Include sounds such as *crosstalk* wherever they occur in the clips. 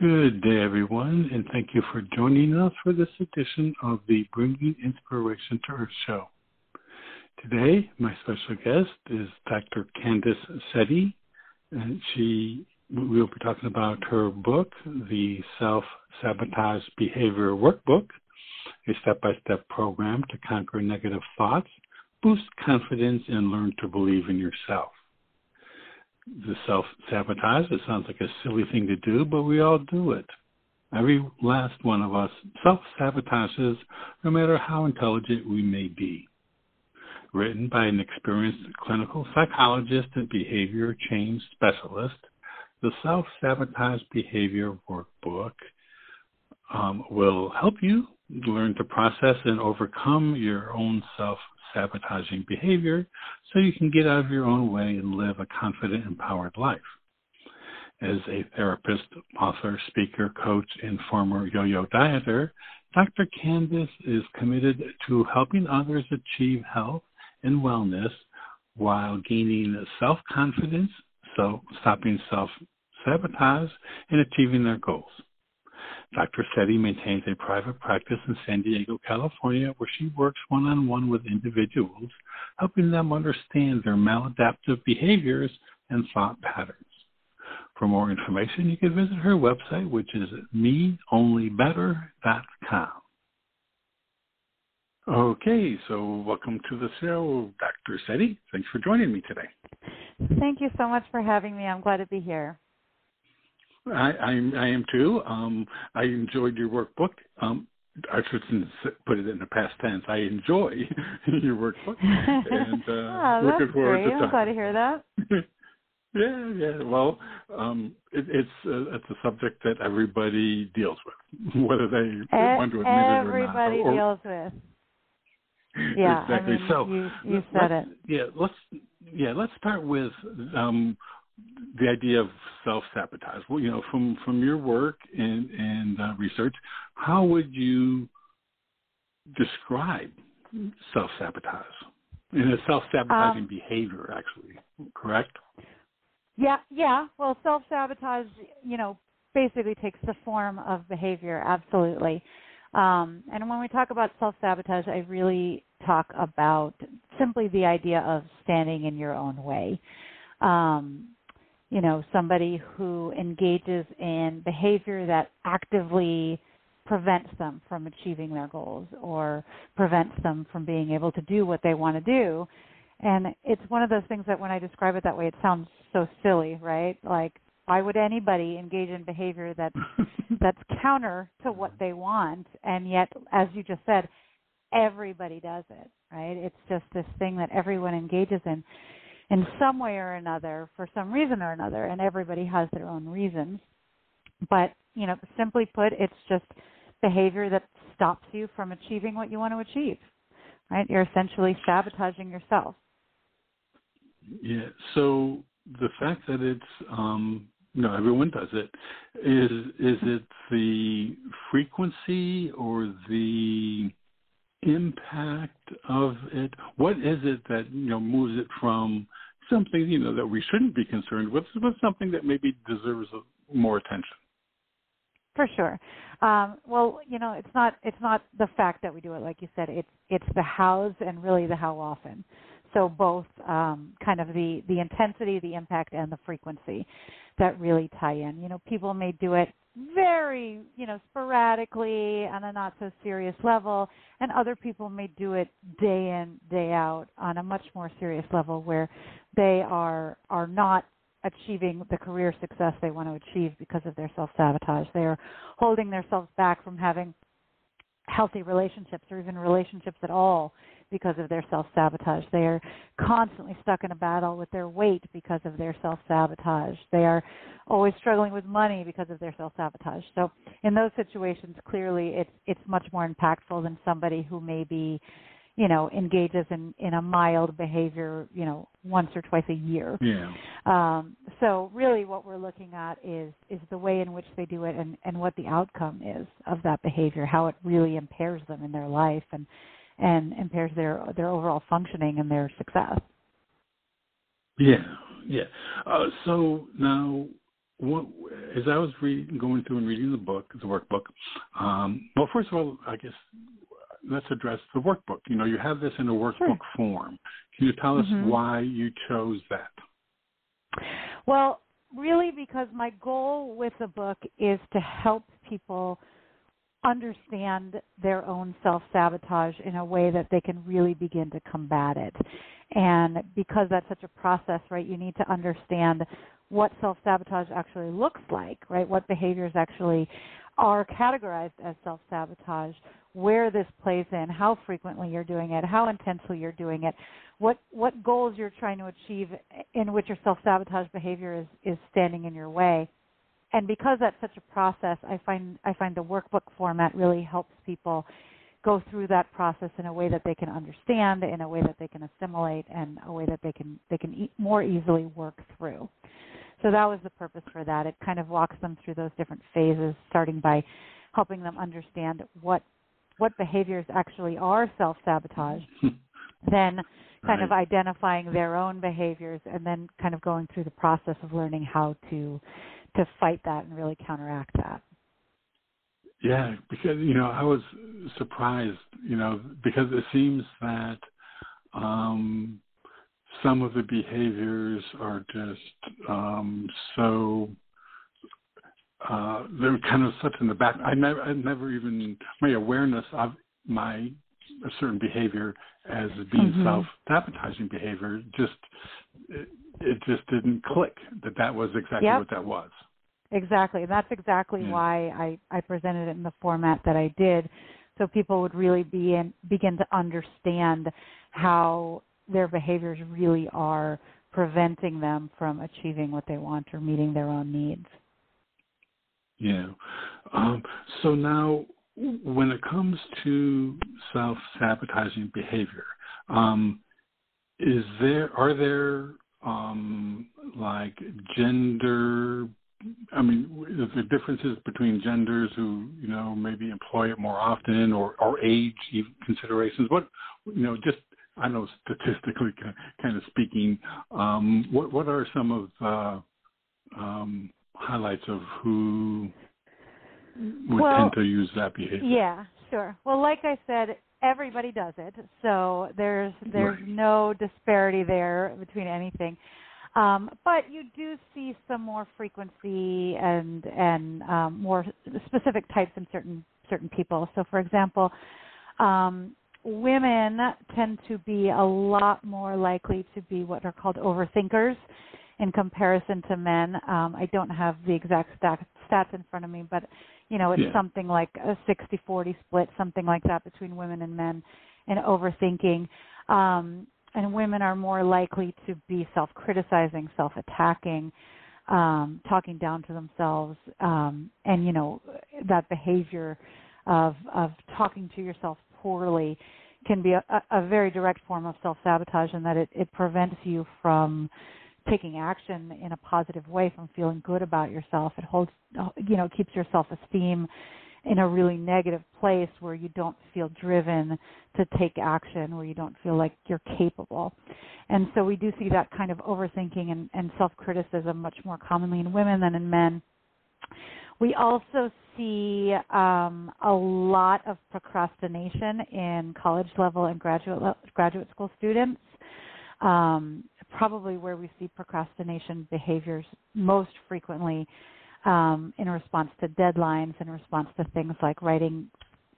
Good day, everyone, and thank you for joining us for this edition of the Bringing Inspiration to Earth show. Today, my special guest is Dr. Candice Seti, and she we'll be talking about her book, The Self Sabotage Behavior Workbook, a step by step program to conquer negative thoughts, boost confidence, and learn to believe in yourself the self sabotage. It sounds like a silly thing to do, but we all do it. Every last one of us self sabotages, no matter how intelligent we may be. Written by an experienced clinical psychologist and behavior change specialist, the Self Sabotage Behavior Workbook um, will help you learn to process and overcome your own self sabotaging behavior so you can get out of your own way and live a confident, empowered life. As a therapist, author, speaker, coach, and former yo yo dieter, Dr. Candice is committed to helping others achieve health and wellness while gaining self confidence, so stopping self sabotage, and achieving their goals. Dr. Seti maintains a private practice in San Diego, California, where she works one on one with individuals, helping them understand their maladaptive behaviors and thought patterns. For more information, you can visit her website, which is meonlybetter.com. Okay, so welcome to the show, Dr. Seti. Thanks for joining me today. Thank you so much for having me. I'm glad to be here. I, I, I am too. Um, I enjoyed your workbook. Um, I shouldn't put it in the past tense. I enjoy *laughs* your workbook, and uh, *laughs* oh, looking forward great. to. I'm glad to hear that. *laughs* yeah, yeah. Well, um, it, it's uh, it's a subject that everybody deals with, whether they e- want to admit it or not. Everybody deals with. Yeah, exactly. I mean, so you, you said it. Yeah, let's yeah let's start with um, the idea of self sabotage. Well, you know, from from your work and and uh, research, how would you describe self sabotage? And a self sabotaging Um, behavior, actually, correct? Yeah, yeah. Well, self sabotage, you know, basically takes the form of behavior. Absolutely. Um, and when we talk about self sabotage, I really talk about simply the idea of standing in your own way. Um, you know, somebody who engages in behavior that actively prevents them from achieving their goals or prevents them from being able to do what they want to do. And it's one of those things that when I describe it that way, it sounds so silly, right? Like, why would anybody engage in behavior that's *laughs* that's counter to what they want? And yet, as you just said, everybody does it, right? It's just this thing that everyone engages in in some way or another for some reason or another, and everybody has their own reasons. But, you know, simply put, it's just behavior that stops you from achieving what you want to achieve. Right? You're essentially sabotaging yourself. Yeah. So the fact that it's um, no, everyone does it. Is is it the frequency or the impact of it? What is it that you know moves it from something you know that we shouldn't be concerned with to something that maybe deserves more attention? For sure. Um, well, you know, it's not it's not the fact that we do it, like you said. It's it's the hows and really the how often. So both um, kind of the the intensity, the impact, and the frequency that really tie in. You know, people may do it very you know sporadically on a not so serious level, and other people may do it day in day out on a much more serious level where they are are not achieving the career success they want to achieve because of their self sabotage. They are holding themselves back from having healthy relationships or even relationships at all because of their self sabotage. They are constantly stuck in a battle with their weight because of their self sabotage. They are always struggling with money because of their self sabotage. So in those situations, clearly it's it's much more impactful than somebody who may be you know engages in in a mild behavior you know once or twice a year. Yeah. Um so really what we're looking at is is the way in which they do it and and what the outcome is of that behavior how it really impairs them in their life and and impairs their their overall functioning and their success. Yeah. Yeah. Uh, so now what, as I was reading, going through and reading the book, the workbook, um, well, first of all, I guess let's address the workbook. You know, you have this in a workbook sure. form. Can you tell us mm-hmm. why you chose that? Well, really, because my goal with the book is to help people understand their own self sabotage in a way that they can really begin to combat it. And because that's such a process, right, you need to understand what self sabotage actually looks like, right? What behaviors actually are categorized as self sabotage, where this plays in, how frequently you're doing it, how intensely you're doing it, what what goals you're trying to achieve in which your self-sabotage behavior is is standing in your way. And because that's such a process, I find I find the workbook format really helps people go through that process in a way that they can understand, in a way that they can assimilate, and a way that they can they can e- more easily work through. So that was the purpose for that. It kind of walks them through those different phases, starting by helping them understand what what behaviors actually are self sabotage, *laughs* then kind right. of identifying their own behaviors, and then kind of going through the process of learning how to to fight that and really counteract that. Yeah, because you know I was surprised, you know, because it seems that um, some of the behaviors are just um, so uh, they're kind of such in the back. I never, I never even my awareness of my a certain behavior as being mm-hmm. self-sabotaging behavior just it, it, just didn't click that that was exactly yep. what that was. Exactly. and That's exactly yeah. why I I presented it in the format that I did, so people would really be in, begin to understand how their behaviors really are preventing them from achieving what they want or meeting their own needs. Yeah. Um, so now, when it comes to self-sabotaging behavior, um, is there are there um, like gender? I mean, is there differences between genders who you know maybe employ it more often, or or age considerations? What you know, just I know statistically kind of speaking, um, what what are some of uh, um, highlights of who would well, tend to use that behavior. Yeah, sure. Well, like I said, everybody does it, so there's there's right. no disparity there between anything. Um, but you do see some more frequency and and um, more specific types in certain certain people. So, for example, um, women tend to be a lot more likely to be what are called overthinkers in comparison to men. Um, I don't have the exact stat, stats in front of me, but you know, it's yeah. something like a 60-40 split, something like that between women and men in overthinking. Um, and women are more likely to be self-criticizing, self-attacking, um, talking down to themselves, um, and you know that behavior of of talking to yourself poorly can be a, a very direct form of self-sabotage, in that it, it prevents you from taking action in a positive way from feeling good about yourself. It holds you know keeps your self esteem in a really negative place where you don't feel driven to take action where you don't feel like you're capable. And so we do see that kind of overthinking and, and self criticism much more commonly in women than in men we also see um, a lot of procrastination in college level and graduate graduate school students um, probably where we see procrastination behaviors most frequently um, in response to deadlines, in response to things like writing,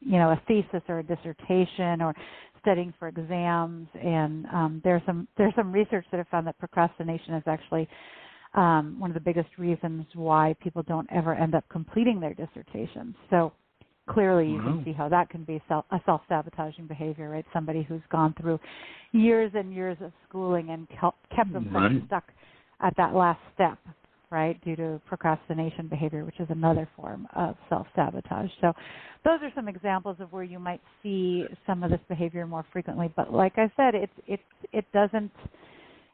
you know, a thesis or a dissertation or studying for exams. And um, there's some there's some research that have found that procrastination is actually um, one of the biggest reasons why people don't ever end up completing their dissertations. So clearly you can see how that can be self, a self-sabotaging behavior, right? Somebody who's gone through years and years of schooling and kept themselves right. stuck at that last step, right, due to procrastination behavior, which is another form of self-sabotage. So those are some examples of where you might see some of this behavior more frequently. But like I said, it it it doesn't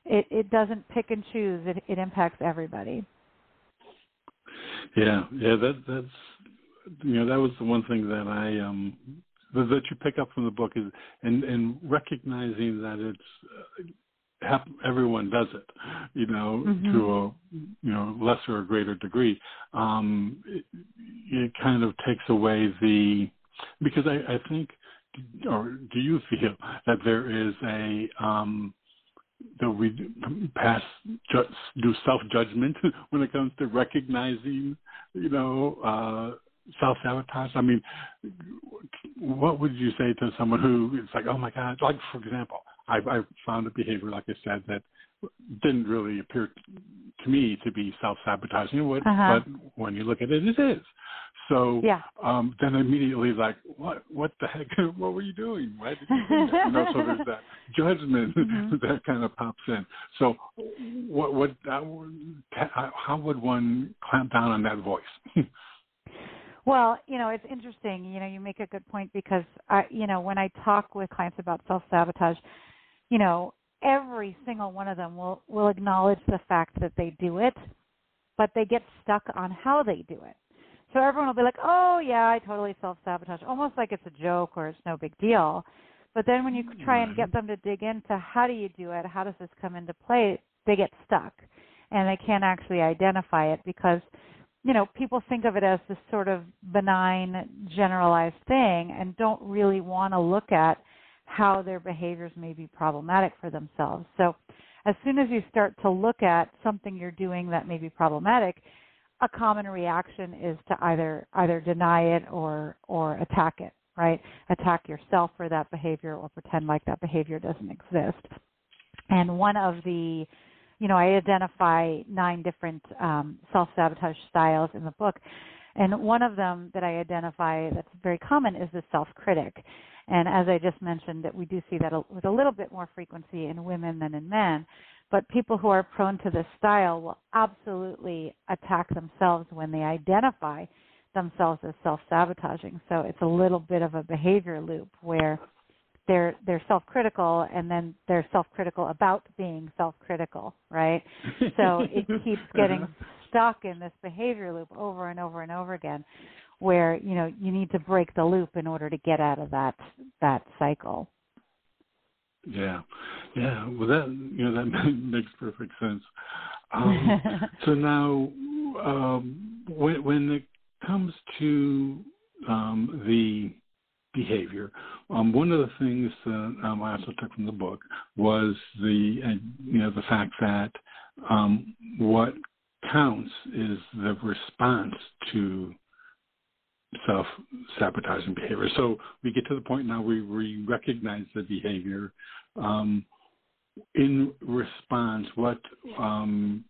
it, it doesn't pick and choose. It, it impacts everybody. Yeah, yeah, that that's you know that was the one thing that I um that you pick up from the book is and and recognizing that it's uh, everyone does it, you know, mm-hmm. to a you know lesser or greater degree. Um, it, it kind of takes away the because I, I think or do you feel that there is a um that we pass do self judgment *laughs* when it comes to recognizing you know uh self sabotage i mean what would you say to someone who is like oh my god like for example i i found a behavior like i said that didn't really appear to me to be self sabotaging uh-huh. but when you look at it it is so yeah. um, then immediately like, what what the heck? *laughs* what were you doing? Why did you do that? you know, so there's that *laughs* judgment *laughs* mm-hmm. that kind of pops in. So what what uh, how would one clamp down on that voice? Well, you know, it's interesting. You know, you make a good point because I, you know, when I talk with clients about self sabotage, you know, every single one of them will will acknowledge the fact that they do it, but they get stuck on how they do it. So everyone will be like, "Oh yeah, I totally self-sabotage," almost like it's a joke or it's no big deal. But then when you try and get mm-hmm. them to dig into how do you do it, how does this come into play, they get stuck and they can't actually identify it because you know, people think of it as this sort of benign, generalized thing and don't really want to look at how their behaviors may be problematic for themselves. So, as soon as you start to look at something you're doing that may be problematic, a common reaction is to either either deny it or or attack it right? Attack yourself for that behavior or pretend like that behavior doesn't exist. And one of the you know i identify nine different um, self-sabotage styles in the book. And one of them that i identify that's very common is the self-critic. And as i just mentioned that we do see that with a little bit more frequency in women than in men but people who are prone to this style will absolutely attack themselves when they identify themselves as self-sabotaging. So it's a little bit of a behavior loop where they're they're self-critical and then they're self-critical about being self-critical, right? *laughs* So it keeps getting stuck in this behavior loop over and over and over again where, you know, you need to break the loop in order to get out of that that cycle. Yeah, yeah. Well, that you know that *laughs* makes perfect sense. *laughs* Um, so now, um, when when it comes to um, the behavior, um, one of the things that um, I also took from the book was the uh, you know the fact that um, what counts is the response to self sabotaging behavior. So we get to the point now where we recognize the behavior. Um, in response, what um,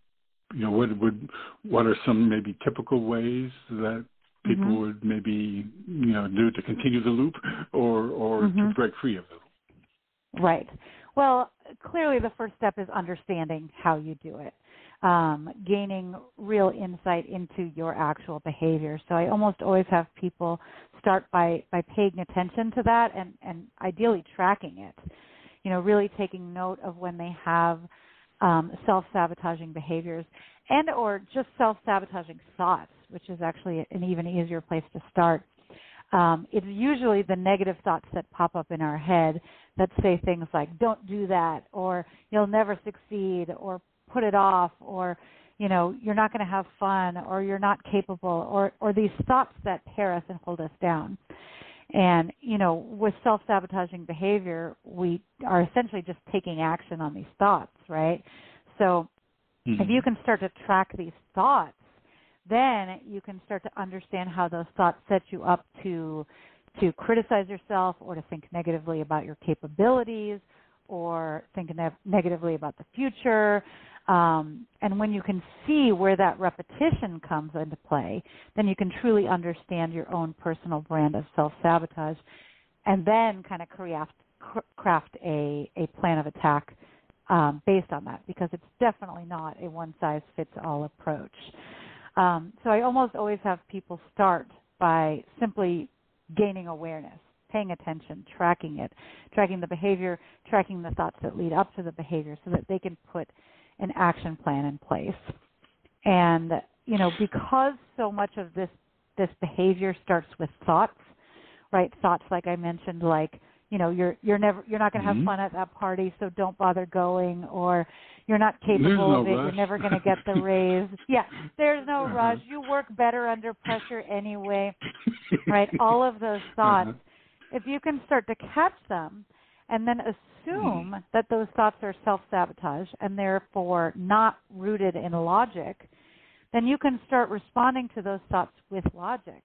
you know, what would what are some maybe typical ways that people mm-hmm. would maybe you know do to continue the loop or or mm-hmm. to break free of it? Right. Well, clearly the first step is understanding how you do it um, gaining real insight into your actual behavior. So I almost always have people start by by paying attention to that and and ideally tracking it. You know, really taking note of when they have um, self-sabotaging behaviors and or just self-sabotaging thoughts, which is actually an even easier place to start. Um, it's usually the negative thoughts that pop up in our head that say things like "Don't do that," or "You'll never succeed," or put it off or you know you're not going to have fun or you're not capable or or these thoughts that tear us and hold us down and you know with self-sabotaging behavior we are essentially just taking action on these thoughts right so mm-hmm. if you can start to track these thoughts then you can start to understand how those thoughts set you up to to criticize yourself or to think negatively about your capabilities or think ne- negatively about the future Um, and when you can see where that repetition comes into play, then you can truly understand your own personal brand of self sabotage, and then kind of craft craft a a plan of attack um, based on that because it's definitely not a one size fits all approach. Um, so I almost always have people start by simply gaining awareness, paying attention, tracking it, tracking the behavior, tracking the thoughts that lead up to the behavior so that they can put an action plan in place. And you know, because so much of this this behavior starts with thoughts, right? Thoughts like I mentioned like you know you're you're never you're not going to have mm-hmm. fun at that party so don't bother going or you're not capable no of it rush. you're never going to get the *laughs* raise yeah there's no uh-huh. rush you work better under pressure anyway right *laughs* all of those thoughts uh-huh. if you can start to catch them and then assume mm-hmm. that those thoughts are self-sabotage and therefore not rooted in logic then you can start responding to those thoughts with logic.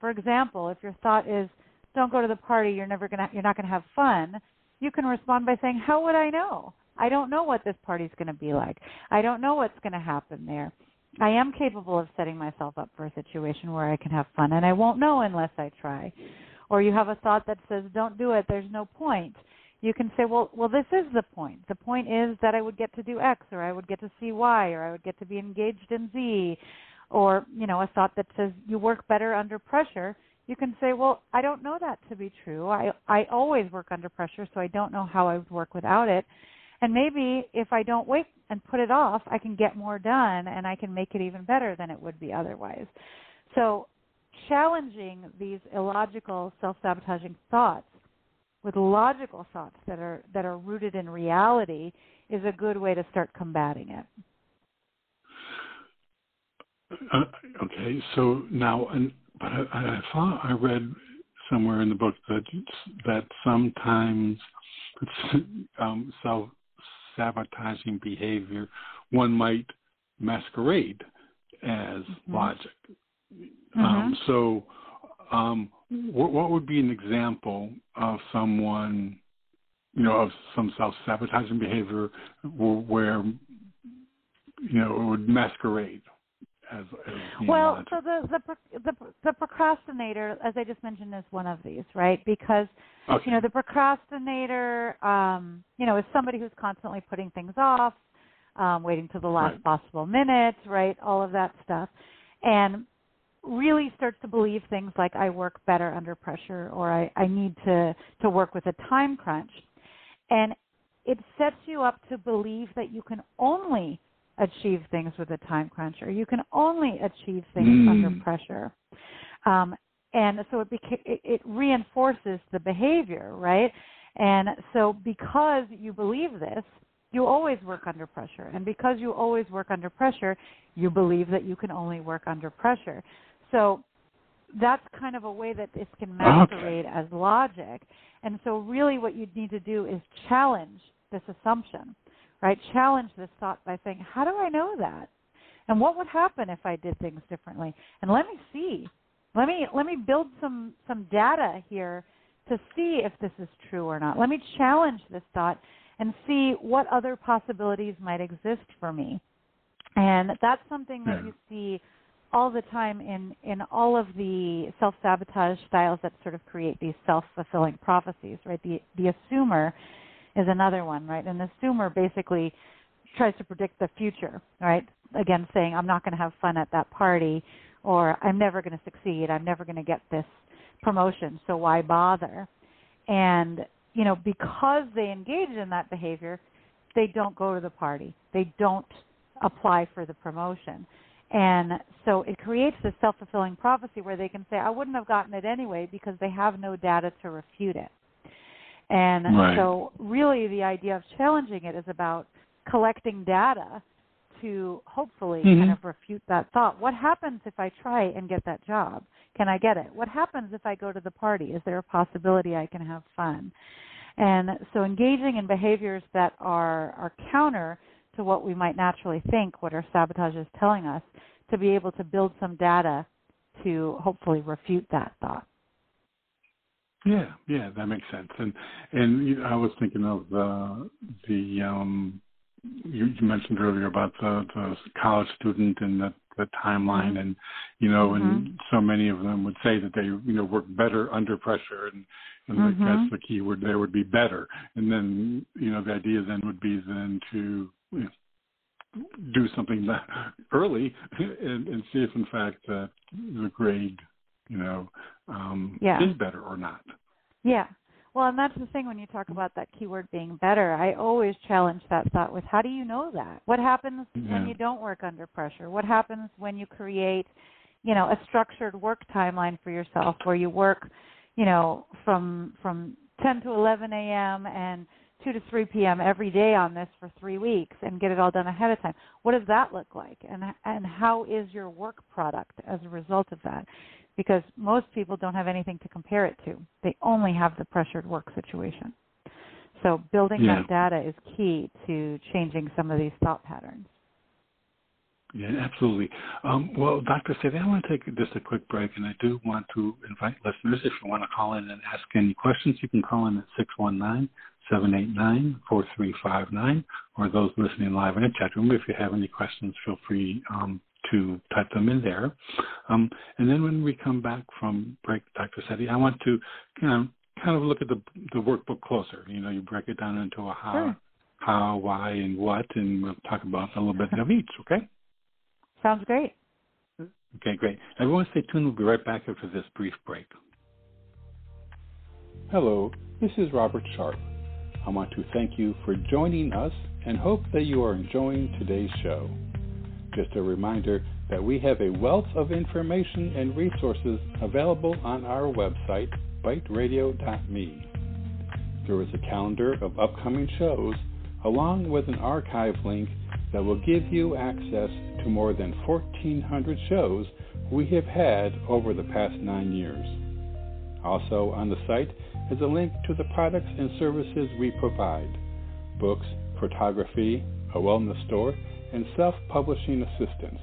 For example if your thought is don't go to the party you're never going to you're not going to have fun you can respond by saying how would i know? I don't know what this party's going to be like. I don't know what's going to happen there. I am capable of setting myself up for a situation where i can have fun and i won't know unless i try or you have a thought that says don't do it there's no point you can say well well this is the point the point is that i would get to do x or i would get to see y or i would get to be engaged in z or you know a thought that says you work better under pressure you can say, well, I don't know that to be true. I I always work under pressure, so I don't know how I would work without it. And maybe if I don't wait and put it off, I can get more done and I can make it even better than it would be otherwise. So, challenging these illogical, self-sabotaging thoughts with logical thoughts that are that are rooted in reality is a good way to start combating it. Uh, okay, so now an but I, I thought I read somewhere in the book that that sometimes *laughs* um, self sabotaging behavior one might masquerade as mm-hmm. logic. Mm-hmm. Um, so, um, what, what would be an example of someone, you know, of some self sabotaging behavior where, you know, it would masquerade? as, as well so the, the the the procrastinator as i just mentioned is one of these right because okay. you know the procrastinator um you know is somebody who's constantly putting things off um waiting to the last right. possible minute right all of that stuff and really starts to believe things like i work better under pressure or i i need to to work with a time crunch and it sets you up to believe that you can only achieve things with a time crunch, or you can only achieve things mm. under pressure. Um, and so it, beca- it, it reinforces the behavior, right? And so because you believe this, you always work under pressure. And because you always work under pressure, you believe that you can only work under pressure. So that's kind of a way that this can masquerade okay. as logic. And so really what you need to do is challenge this assumption right? Challenge this thought by saying, how do I know that? And what would happen if I did things differently? And let me see. Let me let me build some some data here to see if this is true or not. Let me challenge this thought and see what other possibilities might exist for me. And that's something that you see all the time in in all of the self-sabotage styles that sort of create these self-fulfilling prophecies, right? The the assumer is another one, right? And the assumer basically tries to predict the future, right? Again, saying I'm not going to have fun at that party, or I'm never going to succeed. I'm never going to get this promotion, so why bother? And you know, because they engage in that behavior, they don't go to the party. They don't apply for the promotion. And so it creates this self fulfilling prophecy where they can say, I wouldn't have gotten it anyway because they have no data to refute it. And right. so, really, the idea of challenging it is about collecting data to hopefully mm-hmm. kind of refute that thought. What happens if I try and get that job? Can I get it? What happens if I go to the party? Is there a possibility I can have fun? And so, engaging in behaviors that are are counter to what we might naturally think, what our sabotage is telling us, to be able to build some data to hopefully refute that thought. Yeah, yeah, that makes sense. And and you know, I was thinking of the the um you, you mentioned earlier about the, the college student and the, the timeline, mm-hmm. and you know, mm-hmm. and so many of them would say that they you know work better under pressure, and and mm-hmm. that's the key word there would be better. And then you know the idea then would be then to you know, do something that early and, and see if in fact that the grade you know um, yeah. is better or not. Yeah. Well, and that's the thing when you talk about that keyword being better. I always challenge that thought with how do you know that? What happens yeah. when you don't work under pressure? What happens when you create, you know, a structured work timeline for yourself where you work, you know, from from 10 to 11 a.m. and 2 to 3 p.m. every day on this for 3 weeks and get it all done ahead of time. What does that look like? And and how is your work product as a result of that? Because most people don't have anything to compare it to. They only have the pressured work situation. So building yeah. that data is key to changing some of these thought patterns. Yeah, absolutely. Um, well, Dr. Seti, I want to take just a quick break, and I do want to invite listeners, if you want to call in and ask any questions, you can call in at 619 789 4359, or those listening live in the chat room. If you have any questions, feel free um, to type them in there. Um, and then when we come back from break, Dr. Seti, I want to kind of, kind of look at the, the workbook closer. You know, you break it down into a how, sure. how, why, and what, and we'll talk about a little bit of each, okay? Sounds great. Okay, great. Everyone stay tuned. We'll be right back after this brief break. Hello, this is Robert Sharpe. I want to thank you for joining us and hope that you are enjoying today's show. Just a reminder that we have a wealth of information and resources available on our website, biteradio.me. There is a calendar of upcoming shows along with an archive link that will give you access to more than 1,400 shows we have had over the past nine years. Also on the site is a link to the products and services we provide books, photography, a wellness store, and self publishing assistance.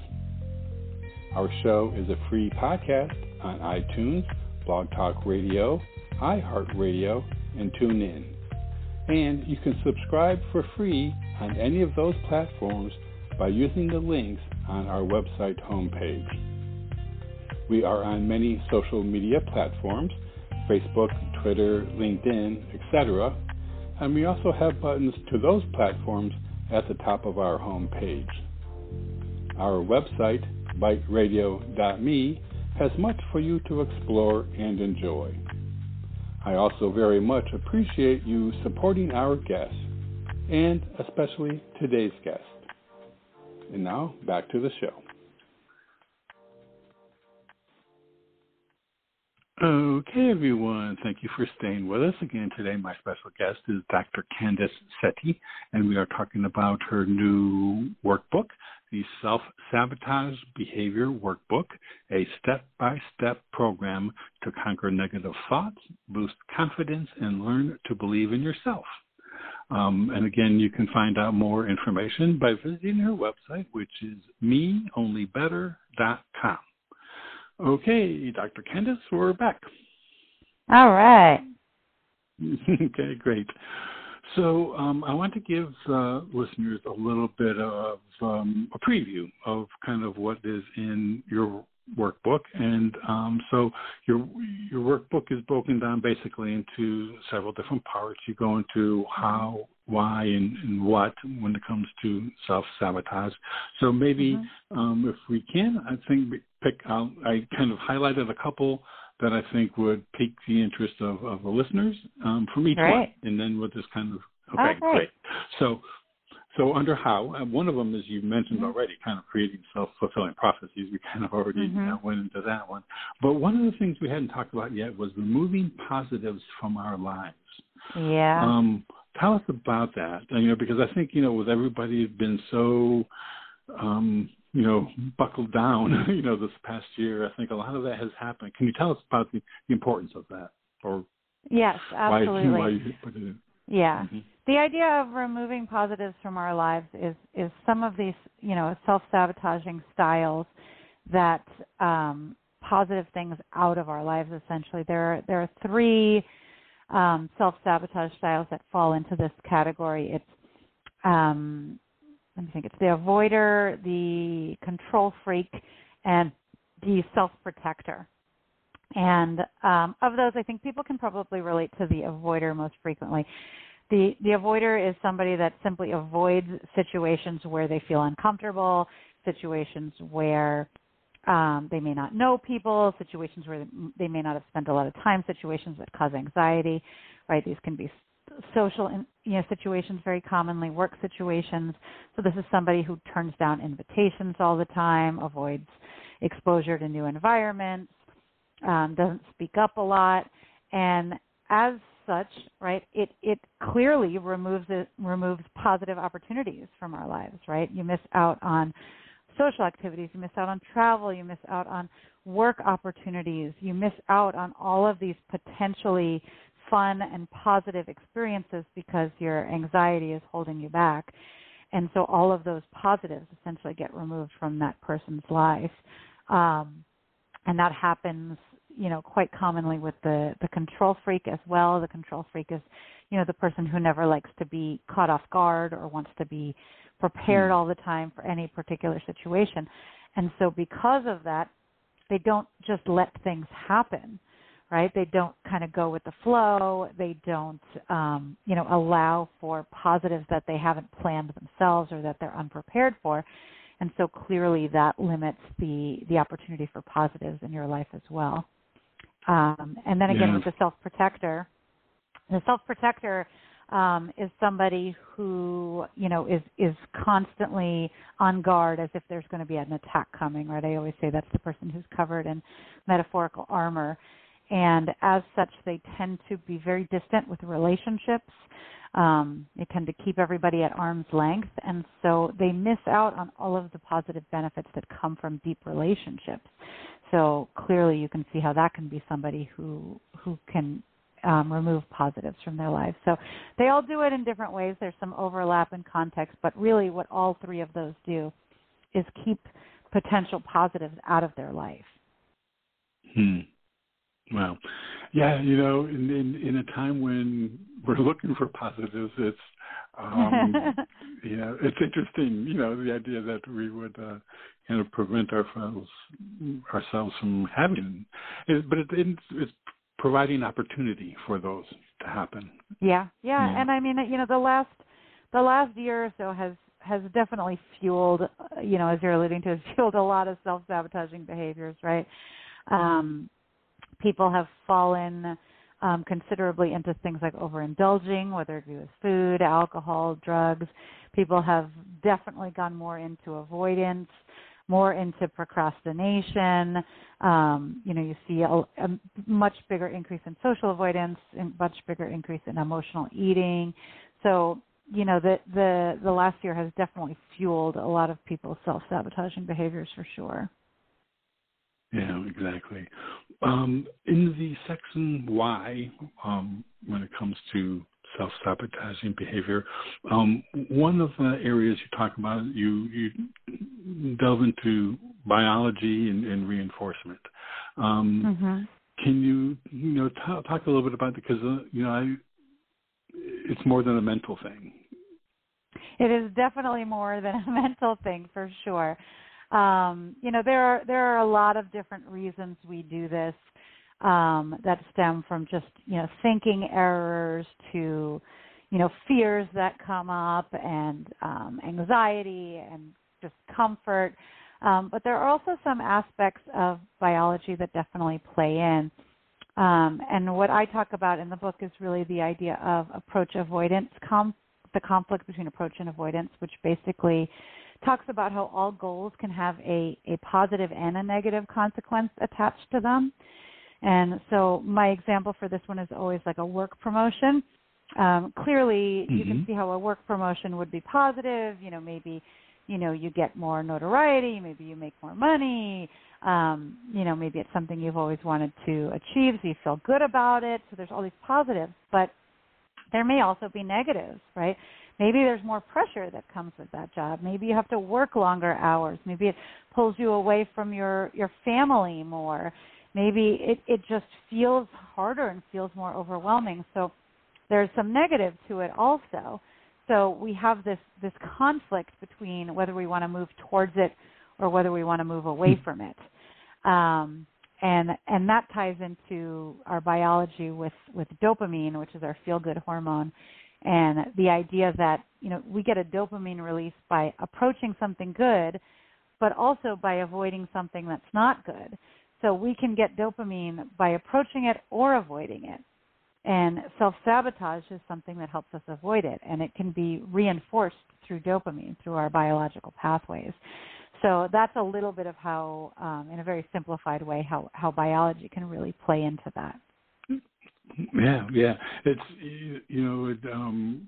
Our show is a free podcast on iTunes, Blog Talk Radio, iHeartRadio, and TuneIn. And you can subscribe for free on any of those platforms by using the links on our website homepage. We are on many social media platforms Facebook, Twitter, LinkedIn, etc. And we also have buttons to those platforms at the top of our homepage. Our website, biteradio.me, has much for you to explore and enjoy. I also very much appreciate you supporting our guests, and especially today's guest. And now, back to the show. Okay, everyone. Thank you for staying with us again today. My special guest is Dr. Candice Seti, and we are talking about her new workbook, the Self Sabotage Behavior Workbook, a step by step program to conquer negative thoughts, boost confidence, and learn to believe in yourself. Um, and again, you can find out more information by visiting her website, which is meonlybetter.com. Okay, Dr. Candice, we're back. All right. *laughs* okay, great. So um, I want to give uh, listeners a little bit of um, a preview of kind of what is in your workbook, and um, so your your workbook is broken down basically into several different parts. You go into how, why, and, and what when it comes to self sabotage. So maybe mm-hmm. um, if we can, I think pick out. I kind of highlighted a couple that I think would pique the interest of, of the listeners um, from each right. one, and then we'll just kind of okay, okay. great. So so under how, uh, one of them, as you mentioned mm-hmm. already, kind of creating self-fulfilling prophecies. We kind of already mm-hmm. uh, went into that one. But one of the things we hadn't talked about yet was removing positives from our lives. Yeah. Um, tell us about that. You know, because I think you know, with everybody been so, um, you know, buckled down, *laughs* you know, this past year, I think a lot of that has happened. Can you tell us about the, the importance of that, or yes, absolutely. Why, why you put it in? Yeah. Mm-hmm. The idea of removing positives from our lives is is some of these, you know, self-sabotaging styles that um, positive things out of our lives. Essentially, there are, there are three um, self-sabotage styles that fall into this category. It's um, let me think. It's the avoider, the control freak, and the self protector. And um, of those, I think people can probably relate to the avoider most frequently. The the avoider is somebody that simply avoids situations where they feel uncomfortable, situations where um, they may not know people, situations where they may not have spent a lot of time, situations that cause anxiety. Right? These can be social you know situations very commonly work situations so this is somebody who turns down invitations all the time avoids exposure to new environments um, doesn't speak up a lot. And as such right it it clearly removes it removes positive opportunities from our lives right? You miss out on social activities. You miss out on travel. You miss out on work opportunities. You miss out on all of these potentially fun and positive experiences because your anxiety is holding you back. And so all of those positives essentially get removed from that person's life. Um, and that happens, you know, quite commonly with the, the control freak as well. The control freak is, you know, the person who never likes to be caught off guard or wants to be prepared mm. all the time for any particular situation. And so because of that, they don't just let things happen right? They don't kind of go with the flow. They don't, um, you know, allow for positives that they haven't planned themselves or that they're unprepared for. And so clearly that limits the the opportunity for positives in your life as well. Um, and then again yeah. with the self protector, the self protector um, is somebody who you know is is constantly on guard as if there's going to be an attack coming. Right? I always say that's the person who's covered in metaphorical armor and as such, they tend to be very distant with relationships. Um, they tend to keep everybody at arm's length, and so they miss out on all of the positive benefits that come from deep relationships. So clearly, you can see how that can be somebody who who can um, remove positives from their lives. So they all do it in different ways. There's some overlap in context, but really, what all three of those do is keep potential positives out of their life. Hmm. Well, yeah, you know, in, in in a time when we're looking for positives, it's um *laughs* yeah, it's interesting, you know, the idea that we would uh kind of prevent ourselves ourselves from having it, but it, it's providing opportunity for those to happen. Yeah, yeah, yeah, and I mean, you know, the last the last year or so has has definitely fueled, you know, as you're alluding to, *laughs* fueled a lot of self sabotaging behaviors, right? Um, people have fallen um, considerably into things like overindulging, whether it be with food, alcohol, drugs. People have definitely gone more into avoidance, more into procrastination. Um, you know, you see a, a much bigger increase in social avoidance, a much bigger increase in emotional eating. So, you know, the the the last year has definitely fueled a lot of people's self-sabotaging behaviors for sure. Yeah, exactly. Um, in the section Why, um, when it comes to self-sabotaging behavior, um, one of the areas you talk about, you you delve into biology and, and reinforcement. Um, mm-hmm. Can you you know t- talk a little bit about it because uh, you know I, it's more than a mental thing. It is definitely more than a *laughs* mental thing for sure um, you know there are there are a lot of different reasons we do this um, that stem from just you know thinking errors to you know fears that come up and um, anxiety and just comfort. Um, but there are also some aspects of biology that definitely play in. Um, and what I talk about in the book is really the idea of approach avoidance, com- the conflict between approach and avoidance, which basically talks about how all goals can have a, a positive and a negative consequence attached to them. And so my example for this one is always like a work promotion. Um, clearly, mm-hmm. you can mm-hmm. see how a work promotion would be positive. You know, maybe, you know, you get more notoriety. Maybe you make more money. Um, you know, maybe it's something you've always wanted to achieve, so you feel good about it. So there's all these positives, but there may also be negatives, right? Maybe there's more pressure that comes with that job. Maybe you have to work longer hours. Maybe it pulls you away from your your family more. Maybe it it just feels harder and feels more overwhelming. So there's some negative to it also. So we have this this conflict between whether we want to move towards it or whether we want to move away hmm. from it. Um, and and that ties into our biology with with dopamine, which is our feel good hormone, and the idea that you know we get a dopamine release by approaching something good, but also by avoiding something that's not good. So we can get dopamine by approaching it or avoiding it. And self sabotage is something that helps us avoid it, and it can be reinforced through dopamine, through our biological pathways. So that's a little bit of how, um, in a very simplified way, how, how biology can really play into that. Yeah, yeah. It's you you know it, um,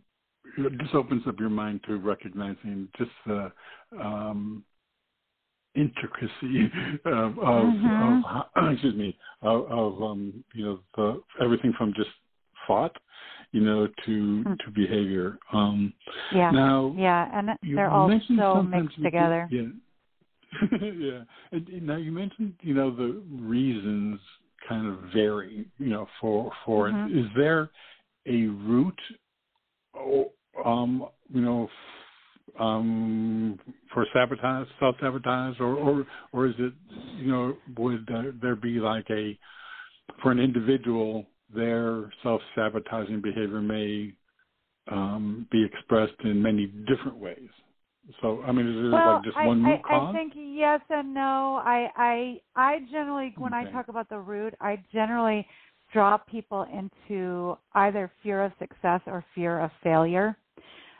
it just opens up your mind to recognizing just the um, intricacy *laughs* of, of, mm-hmm. of *clears throat* excuse me of, of um, you know the everything from just thought you know to mm-hmm. to behavior. Um, yeah. Now, yeah, and they're all so mixed together. Yeah. *laughs* yeah. And, now you mentioned, you know, the reasons kind of vary, you know, for for mm-hmm. Is there a route, oh, um, you know, um, for sabotage, self sabotage, or, or or is it, you know, would there be like a for an individual their self sabotaging behavior may um, be expressed in many different ways? So I mean, is it well, like just one I, root cause? I think yes and no. I I I generally when okay. I talk about the root, I generally draw people into either fear of success or fear of failure.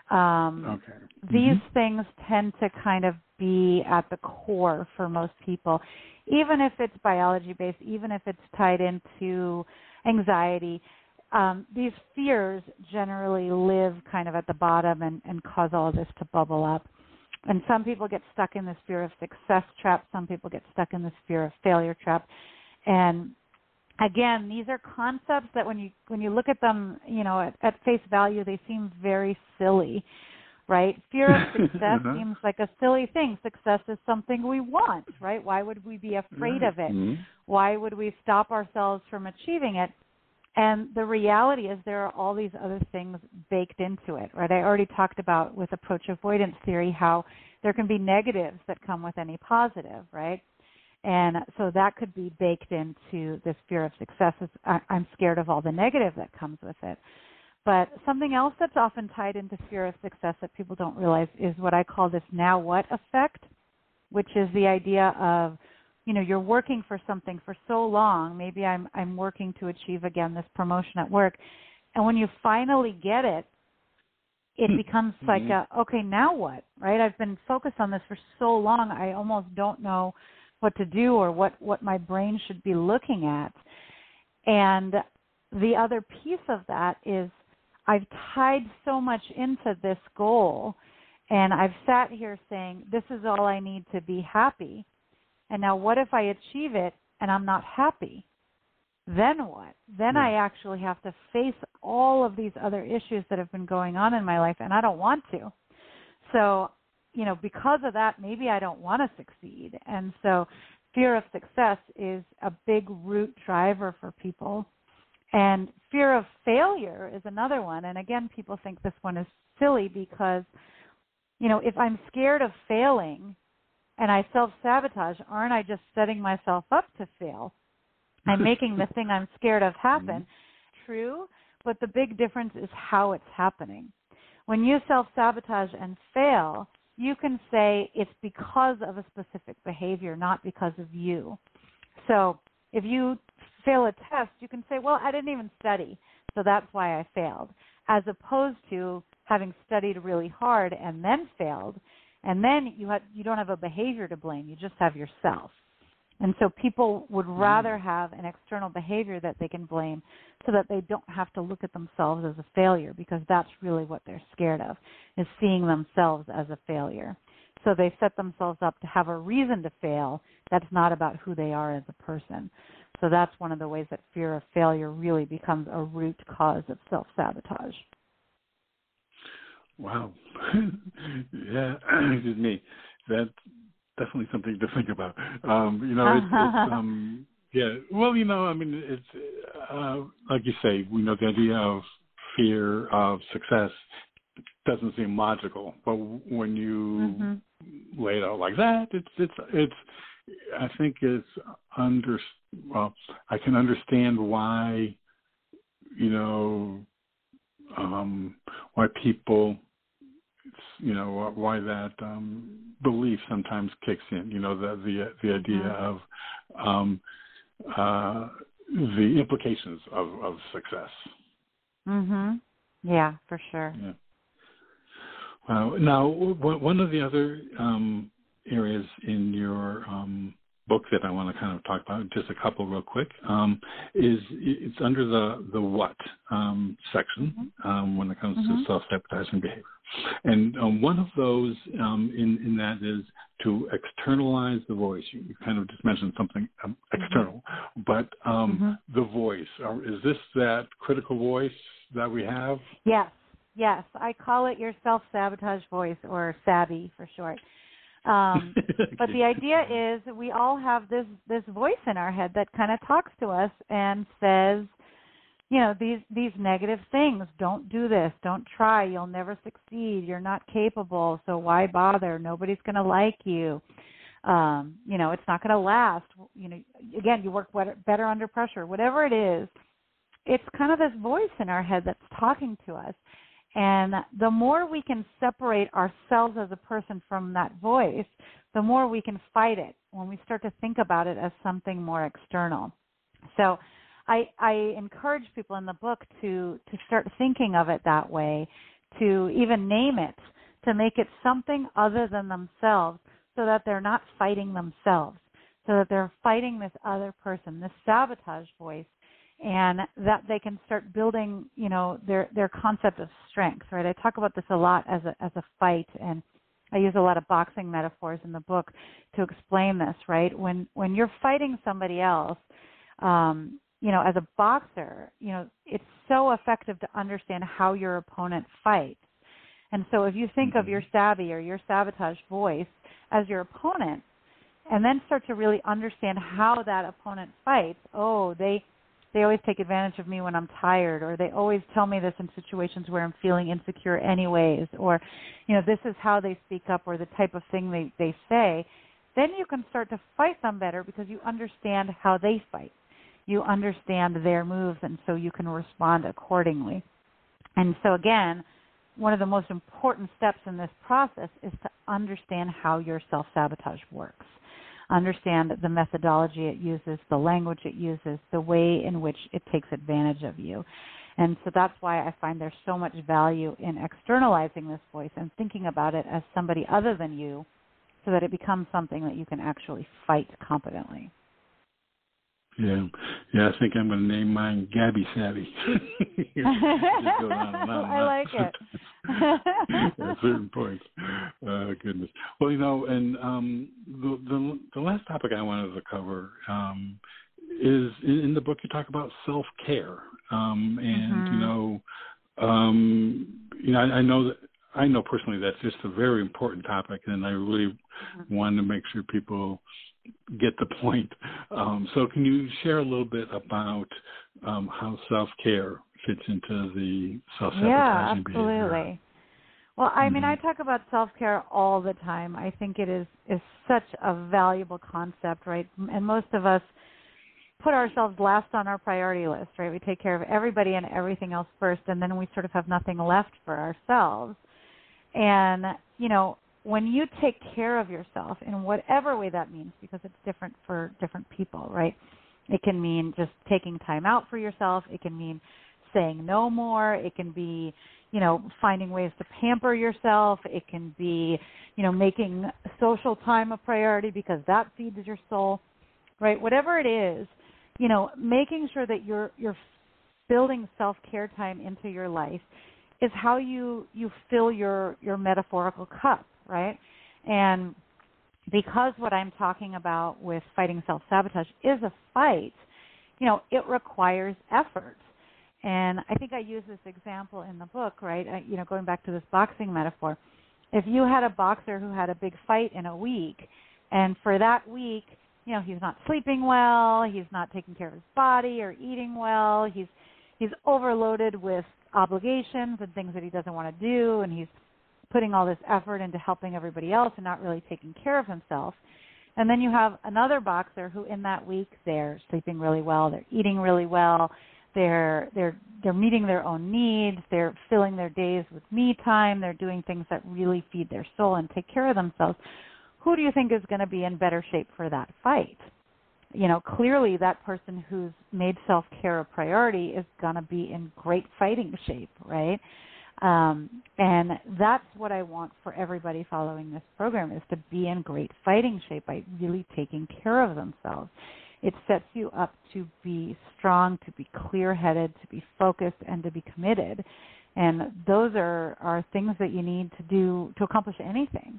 Um, okay. These mm-hmm. things tend to kind of be at the core for most people, even if it's biology based, even if it's tied into anxiety um, these fears generally live kind of at the bottom and, and cause all this to bubble up. And some people get stuck in this fear of success trap. Some people get stuck in this fear of failure trap. And again, these are concepts that when you when you look at them, you know, at, at face value, they seem very silly, right? Fear of *laughs* success uh-huh. seems like a silly thing. Success is something we want, right? Why would we be afraid of it? Mm-hmm. Why would we stop ourselves from achieving it? And the reality is there are all these other things baked into it, right? I already talked about with approach avoidance theory how there can be negatives that come with any positive, right? And so that could be baked into this fear of success. Is I'm scared of all the negative that comes with it. But something else that's often tied into fear of success that people don't realize is what I call this now what effect, which is the idea of you know you're working for something for so long maybe i'm i'm working to achieve again this promotion at work and when you finally get it it hmm. becomes mm-hmm. like a okay now what right i've been focused on this for so long i almost don't know what to do or what what my brain should be looking at and the other piece of that is i've tied so much into this goal and i've sat here saying this is all i need to be happy and now, what if I achieve it and I'm not happy? Then what? Then yeah. I actually have to face all of these other issues that have been going on in my life, and I don't want to. So, you know, because of that, maybe I don't want to succeed. And so, fear of success is a big root driver for people. And fear of failure is another one. And again, people think this one is silly because, you know, if I'm scared of failing, and I self sabotage, aren't I just setting myself up to fail? I'm *laughs* making the thing I'm scared of happen. Mm-hmm. True, but the big difference is how it's happening. When you self sabotage and fail, you can say it's because of a specific behavior, not because of you. So if you fail a test, you can say, well, I didn't even study, so that's why I failed, as opposed to having studied really hard and then failed and then you have you don't have a behavior to blame you just have yourself. And so people would mm. rather have an external behavior that they can blame so that they don't have to look at themselves as a failure because that's really what they're scared of is seeing themselves as a failure. So they set themselves up to have a reason to fail that's not about who they are as a person. So that's one of the ways that fear of failure really becomes a root cause of self sabotage Wow. *laughs* yeah, *clears throat* excuse me. That's definitely something to think about. Um, you know, it's, it's *laughs* um yeah. Well, you know, I mean it's uh like you say, we know the idea of fear of success doesn't seem logical. But when you Mm-hmm. lay it out like that, it's it's it's. I think it's under. Well, I can understand why, you know, um, why people, you know, why that um, belief sometimes kicks in. You know, the the the idea Mhm. of um, uh, the implications of of success. Mhm. Yeah, for sure. Yeah. Wow. Now, one of the other um, areas in your um, book that I want to kind of talk about, just a couple real quick, um, is it's under the the what um, section um, when it comes Mhm. to self sabotaging behavior, and um, one of those um, in in that is to externalize the voice. You, you kind of just mentioned something um, external, but um, Mhm. the voice uh, is this that critical voice that we have? Yes, yes. I call it your self sabotage voice or SABI for short. Um, *laughs* but the idea is we all have this this voice in our head that kind of talks to us and says, you know, these these negative things. Don't do this. Don't try. You'll never succeed. You're not capable. So why bother? Nobody's going to like you. Um, you know, it's not going to last. You know, again, you work better, under pressure. Whatever it is, it's kind of this voice in our head that's talking to us. And the more we can separate ourselves as a person from that voice, the more we can fight it when we start to think about it as something more external. So I, I encourage people in the book to, to start thinking of it that way, to even name it, to make it something other than themselves so that they're not fighting themselves, so that they're fighting this other person, this sabotage voice and that they can start building you know their their concept of strength right? I talk about this a lot as a as a fight and i use a lot of boxing metaphors in the book to explain this right? When when you're fighting somebody else um you know as a boxer you know it's so effective to understand how your opponent fights and so if you think of Mhm. your savvy or your sabotage voice as your opponent and then start to really understand how that opponent fights oh they they always take advantage of me when I'm tired or they always tell me this in situations where I'm feeling insecure anyways or you know this is how they speak up or the type of thing they they say then you can start to fight them better because you understand how they fight you understand their moves and so you can respond accordingly and so again one of the most important steps in this process is to understand how your self sabotage works understand the methodology it uses, the language it uses, the way in which it takes advantage of you. And so that's why I find there's so much value in externalizing this voice and thinking about it as somebody other than you so that it becomes something that you can actually fight competently. Yeah, yeah. I think I'm going to name mine Gabby Savvy. *laughs* I like it. *laughs* At certain points. Uh, goodness. Well, you know, and um, the, the the last topic I wanted to cover um, is in, in the book you talk about self care, um, and Mhm. you know, um, you know, I, I know that I know personally that's just a very important topic, and I really Mhm. want to make sure people get the point. Um, so, can you share a little bit about um, how self care fits into the self sabotaging yeah, behavior? absolutely. Well, I mean, Mhm. I talk about self care all the time. I think it is is such a valuable concept, right? And most of us put ourselves last on our priority list, right? We take care of everybody and everything else first, and then we sort of have nothing left for ourselves. And you know, when you take care of yourself in whatever way that means, because it's different for different people, right? It can mean just taking time out for yourself. It can mean saying no more. It can be, you know, finding ways to pamper yourself. It can be, you know, making social time a priority because that feeds your soul, right? Whatever it is, you know, making sure that you're you're building self-care time into your life is how you you fill your your metaphorical cup, right? And because what I'm talking about with fighting self-sabotage is a fight, you know, it requires effort. And I think I use this example in the book, right? I, you know, going back to this boxing metaphor. If you had a boxer who had a big fight in a week, and for that week, you know, he's not sleeping well, he's not taking care of his body or eating well, he's he's overloaded with obligations and things that he doesn't want to do and he's putting all this effort into helping everybody else and not really taking care of himself. And then you have another boxer who in that week they're sleeping really well, they're eating really well, they're they're they're meeting their own needs, they're filling their days with me time, they're doing things that really feed their soul and take care of themselves. Who do you think is going to be in better shape for that fight? You know, clearly that person who's made self-care a priority is going to be in great fighting shape, right? Um, and that's what I want for everybody following this program is to be in great fighting shape by really taking care of themselves. It sets you up to be strong, to be clear headed, to be focused, and to be committed. And those are, are things that you need to do to accomplish anything,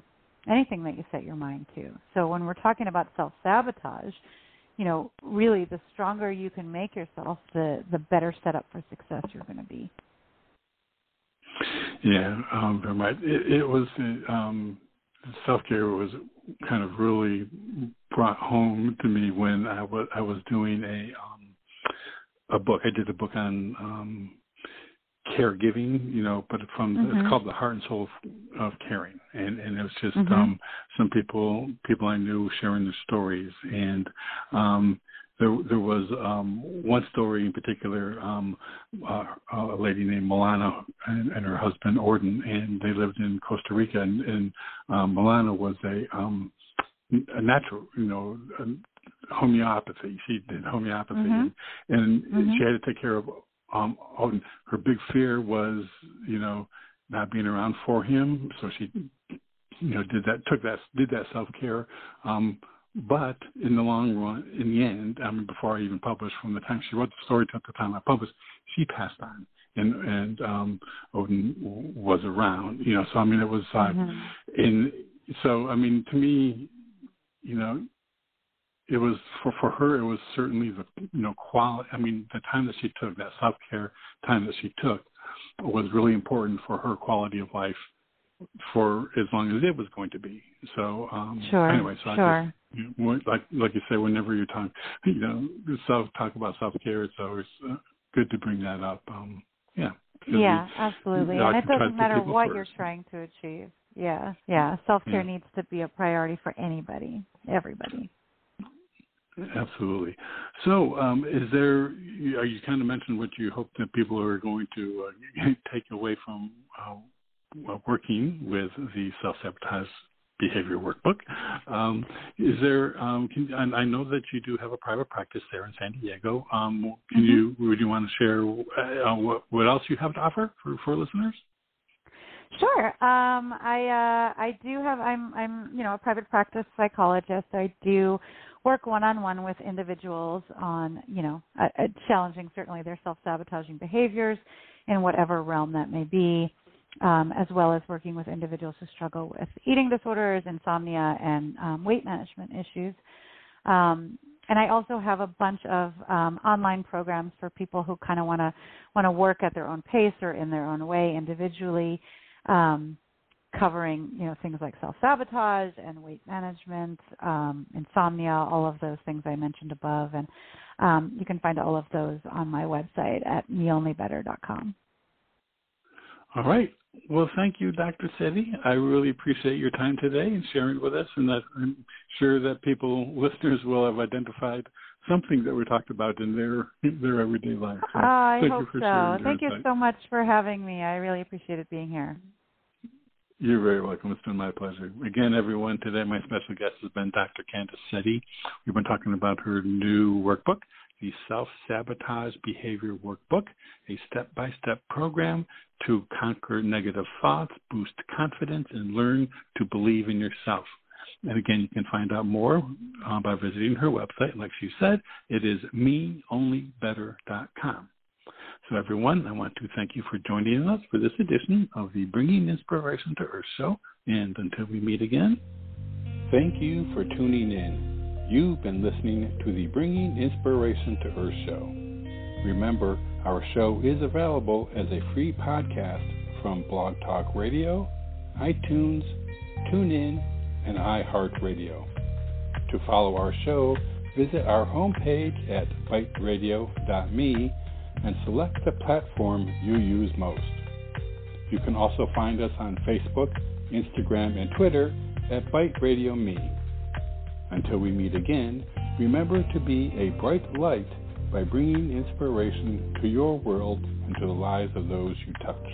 anything that you set your mind to. So when we're talking about self sabotage, you know, really the stronger you can make yourself, the, the better set up for success you're going to be. Yeah, um, right. It, it was um, self care was kind of really brought home to me when I was I was doing a um, a book. I did a book on um, caregiving, you know, but from mm-hmm. it's called the heart and soul of, of caring, and and it was just mm-hmm. um, some people people I knew sharing their stories, and um, there there was um, one story in particular, um, uh, a lady named Milana and, and her husband Orden, and they lived in Costa Rica, and, and um, Milana was a um, a natural, you know, homeopathy. She did homeopathy, mm-hmm. and, and mm-hmm. she had to take care of um, Orden. Her big fear was, you know, not being around for him, so she, you know, did that, took that, did that self care. Um, but in the long run, in the end, I mean, before I even published, from the time she wrote the story to the time I published, she passed on, and and um, Orden was around. You know, so I mean, it was uh, mm-hmm. in. So I mean, to me, you know, it was for for her. It was certainly the you know quality. I mean, the time that she took, that self care time that she took, was really important for her quality of life for as long as it was going to be. So um sure, anyway, so sure. I just you know, like like you say, whenever you're talking, *laughs* you know, self talk about self care, it's always uh, good to bring that up. Um yeah. Yeah, we, absolutely. You know, and it doesn't matter what you you're trying to achieve. Yeah, yeah. Self care yeah. needs to be a priority for anybody, everybody. Absolutely. So, um, is there? You kind of mentioned what you hope that people are going to uh, *laughs* take away from uh, working with the self sabotage behavior workbook. Um, is there? Um, can, I know that you do have a private practice there in San Diego. Um, can mm-hmm. you? Would you want to share uh, what, what else you have to offer for, for listeners? Sure. Um, I uh, I do have. I'm I'm you know a private practice psychologist. I do work one on one with individuals on you know uh, challenging certainly their self sabotaging behaviors in whatever realm that may be um, as well as working with individuals who struggle with eating disorders, insomnia, and um, weight management issues. Um, and I also have a bunch of um, online programs for people who kind of want to want to work at their own pace or in their own way individually, um, covering you know things like self sabotage and weight management, um, insomnia, all of those things I mentioned above, and you can find all of those on my website at meonlybetter.com. All right. Well, thank you, Dr. Seti. I really appreciate your time today and sharing with us, and that I'm sure that people, *laughs* listeners, will have identified something that we talked about in their in their everyday life. So I hope so. Thank you so much for having me. I really appreciated being here. You're very welcome. It's been my pleasure. Again, everyone, today my special guest has been Dr. Candice Seti. We've been talking about her new workbook, the Self Sabotage Behavior Workbook, a step by step program to conquer negative thoughts, boost confidence, and learn to believe in yourself. And again, you can find out more uh, by visiting her website. Like she said, it is meonlybetter.com. So, everyone, I want to thank you for joining us for this edition of the Bringing Inspiration to Earth show. And until we meet again, thank you for tuning in. You've been listening to the Bringing Inspiration to Earth show. Remember, our show is available as a free podcast from Blog Talk Radio, iTunes, TuneIn, and iHeartRadio. To follow our show, visit our homepage at biteradio.me and select the platform you use most. You can also find us on Facebook, Instagram, and Twitter at BITE Radio Me. Until we meet again, remember to be a bright light by bringing inspiration to your world and to the lives of those you touch.